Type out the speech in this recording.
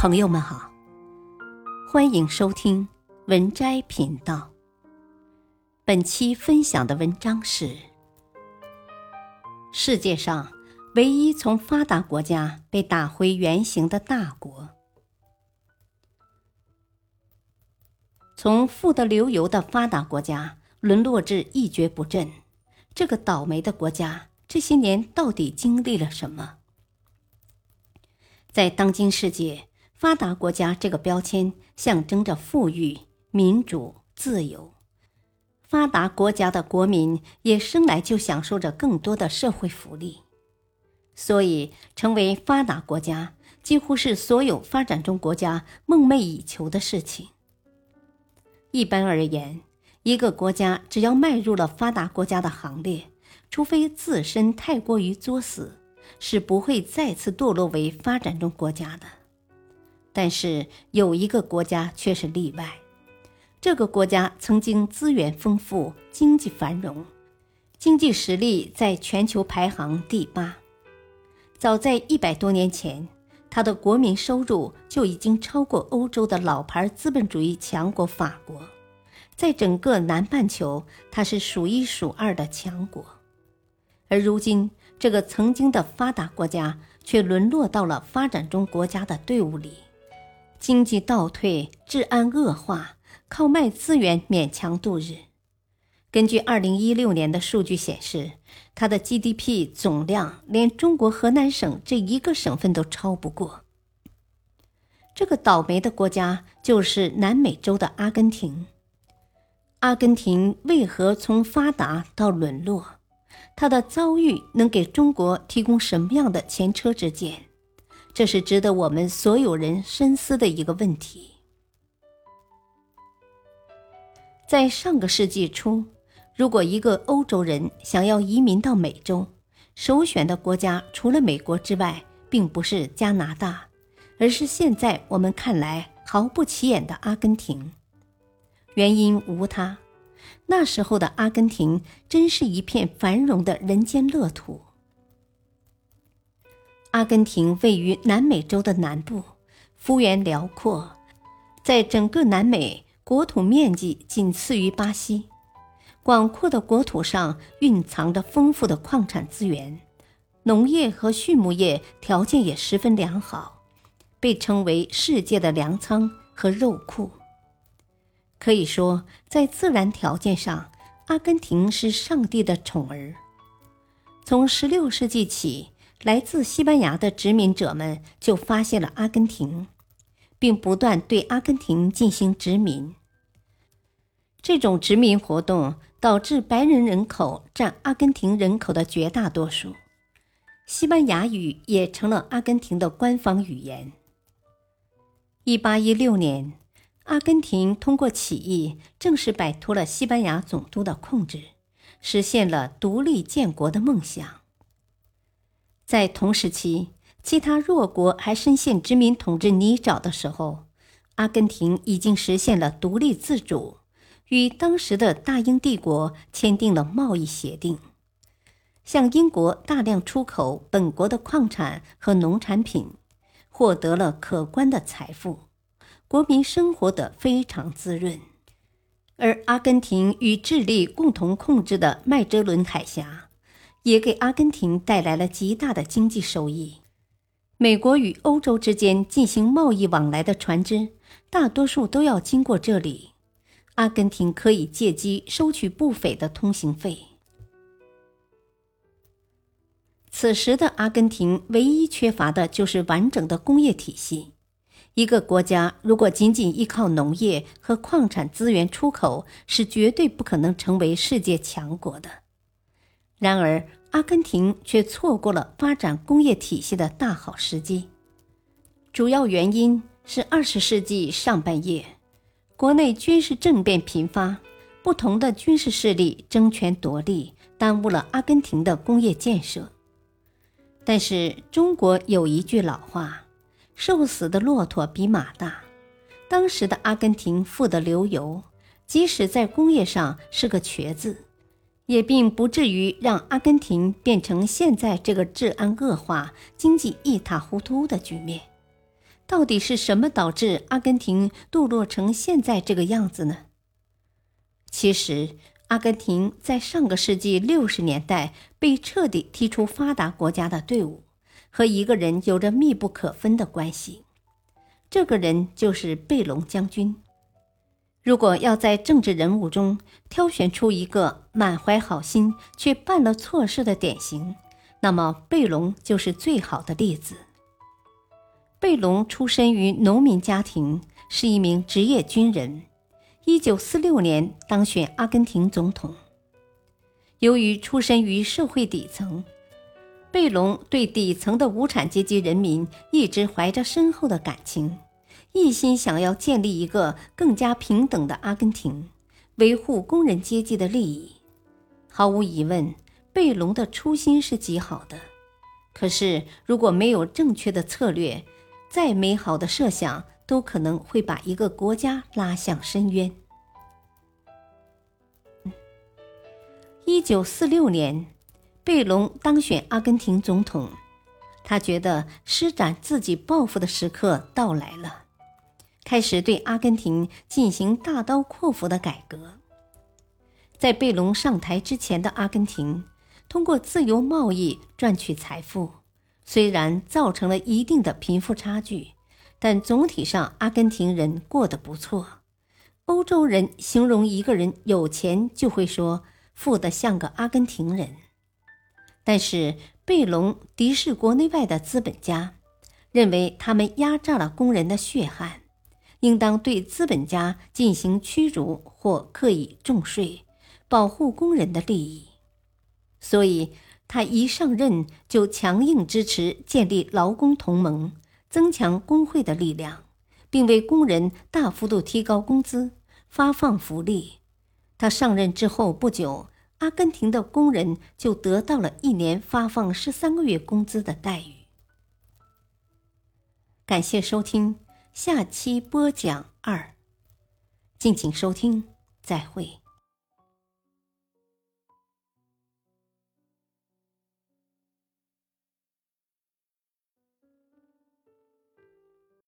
朋友们好，欢迎收听文摘频道。本期分享的文章是：世界上唯一从发达国家被打回原形的大国，从富得流油的发达国家沦落至一蹶不振，这个倒霉的国家这些年到底经历了什么？在当今世界。发达国家这个标签象征着富裕、民主、自由。发达国家的国民也生来就享受着更多的社会福利，所以成为发达国家几乎是所有发展中国家梦寐以求的事情。一般而言，一个国家只要迈入了发达国家的行列，除非自身太过于作死，是不会再次堕落为发展中国家的。但是有一个国家却是例外，这个国家曾经资源丰富、经济繁荣，经济实力在全球排行第八。早在一百多年前，它的国民收入就已经超过欧洲的老牌资本主义强国法国，在整个南半球，它是数一数二的强国。而如今，这个曾经的发达国家却沦落到了发展中国家的队伍里。经济倒退，治安恶化，靠卖资源勉强度日。根据二零一六年的数据显示，它的 GDP 总量连中国河南省这一个省份都超不过。这个倒霉的国家就是南美洲的阿根廷。阿根廷为何从发达到沦落？它的遭遇能给中国提供什么样的前车之鉴？这是值得我们所有人深思的一个问题。在上个世纪初，如果一个欧洲人想要移民到美洲，首选的国家除了美国之外，并不是加拿大，而是现在我们看来毫不起眼的阿根廷。原因无他，那时候的阿根廷真是一片繁荣的人间乐土。阿根廷位于南美洲的南部，幅员辽阔，在整个南美国土面积仅次于巴西。广阔的国土上蕴藏着丰富的矿产资源，农业和畜牧业条件也十分良好，被称为世界的粮仓和肉库。可以说，在自然条件上，阿根廷是上帝的宠儿。从16世纪起。来自西班牙的殖民者们就发现了阿根廷，并不断对阿根廷进行殖民。这种殖民活动导致白人人口占阿根廷人口的绝大多数，西班牙语也成了阿根廷的官方语言。一八一六年，阿根廷通过起义正式摆脱了西班牙总督的控制，实现了独立建国的梦想。在同时期，其他弱国还深陷殖民统治泥沼的时候，阿根廷已经实现了独立自主，与当时的大英帝国签订了贸易协定，向英国大量出口本国的矿产和农产品，获得了可观的财富，国民生活得非常滋润。而阿根廷与智利共同控制的麦哲伦海峡。也给阿根廷带来了极大的经济收益。美国与欧洲之间进行贸易往来的船只，大多数都要经过这里。阿根廷可以借机收取不菲的通行费。此时的阿根廷唯一缺乏的就是完整的工业体系。一个国家如果仅仅依靠农业和矿产资源出口，是绝对不可能成为世界强国的。然而，阿根廷却错过了发展工业体系的大好时机。主要原因是二十世纪上半叶，国内军事政变频发，不同的军事势力争权夺利，耽误了阿根廷的工业建设。但是，中国有一句老话：“瘦死的骆驼比马大。”当时的阿根廷富得流油，即使在工业上是个瘸子。也并不至于让阿根廷变成现在这个治安恶化、经济一塌糊涂的局面，到底是什么导致阿根廷堕落成现在这个样子呢？其实，阿根廷在上个世纪六十年代被彻底踢出发达国家的队伍，和一个人有着密不可分的关系。这个人就是贝隆将军。如果要在政治人物中挑选出一个满怀好心却办了错事的典型，那么贝隆就是最好的例子。贝隆出身于农民家庭，是一名职业军人。一九四六年当选阿根廷总统。由于出身于社会底层，贝隆对底层的无产阶级人民一直怀着深厚的感情。一心想要建立一个更加平等的阿根廷，维护工人阶级的利益。毫无疑问，贝隆的初心是极好的。可是，如果没有正确的策略，再美好的设想都可能会把一个国家拉向深渊。一九四六年，贝隆当选阿根廷总统，他觉得施展自己抱负的时刻到来了。开始对阿根廷进行大刀阔斧的改革。在贝隆上台之前的阿根廷，通过自由贸易赚取财富，虽然造成了一定的贫富差距，但总体上阿根廷人过得不错。欧洲人形容一个人有钱，就会说富得像个阿根廷人。但是贝隆敌视国内外的资本家，认为他们压榨了工人的血汗。应当对资本家进行驱逐或刻意重税，保护工人的利益。所以，他一上任就强硬支持建立劳工同盟，增强工会的力量，并为工人大幅度提高工资、发放福利。他上任之后不久，阿根廷的工人就得到了一年发放十三个月工资的待遇。感谢收听。下期播讲二，敬请收听，再会。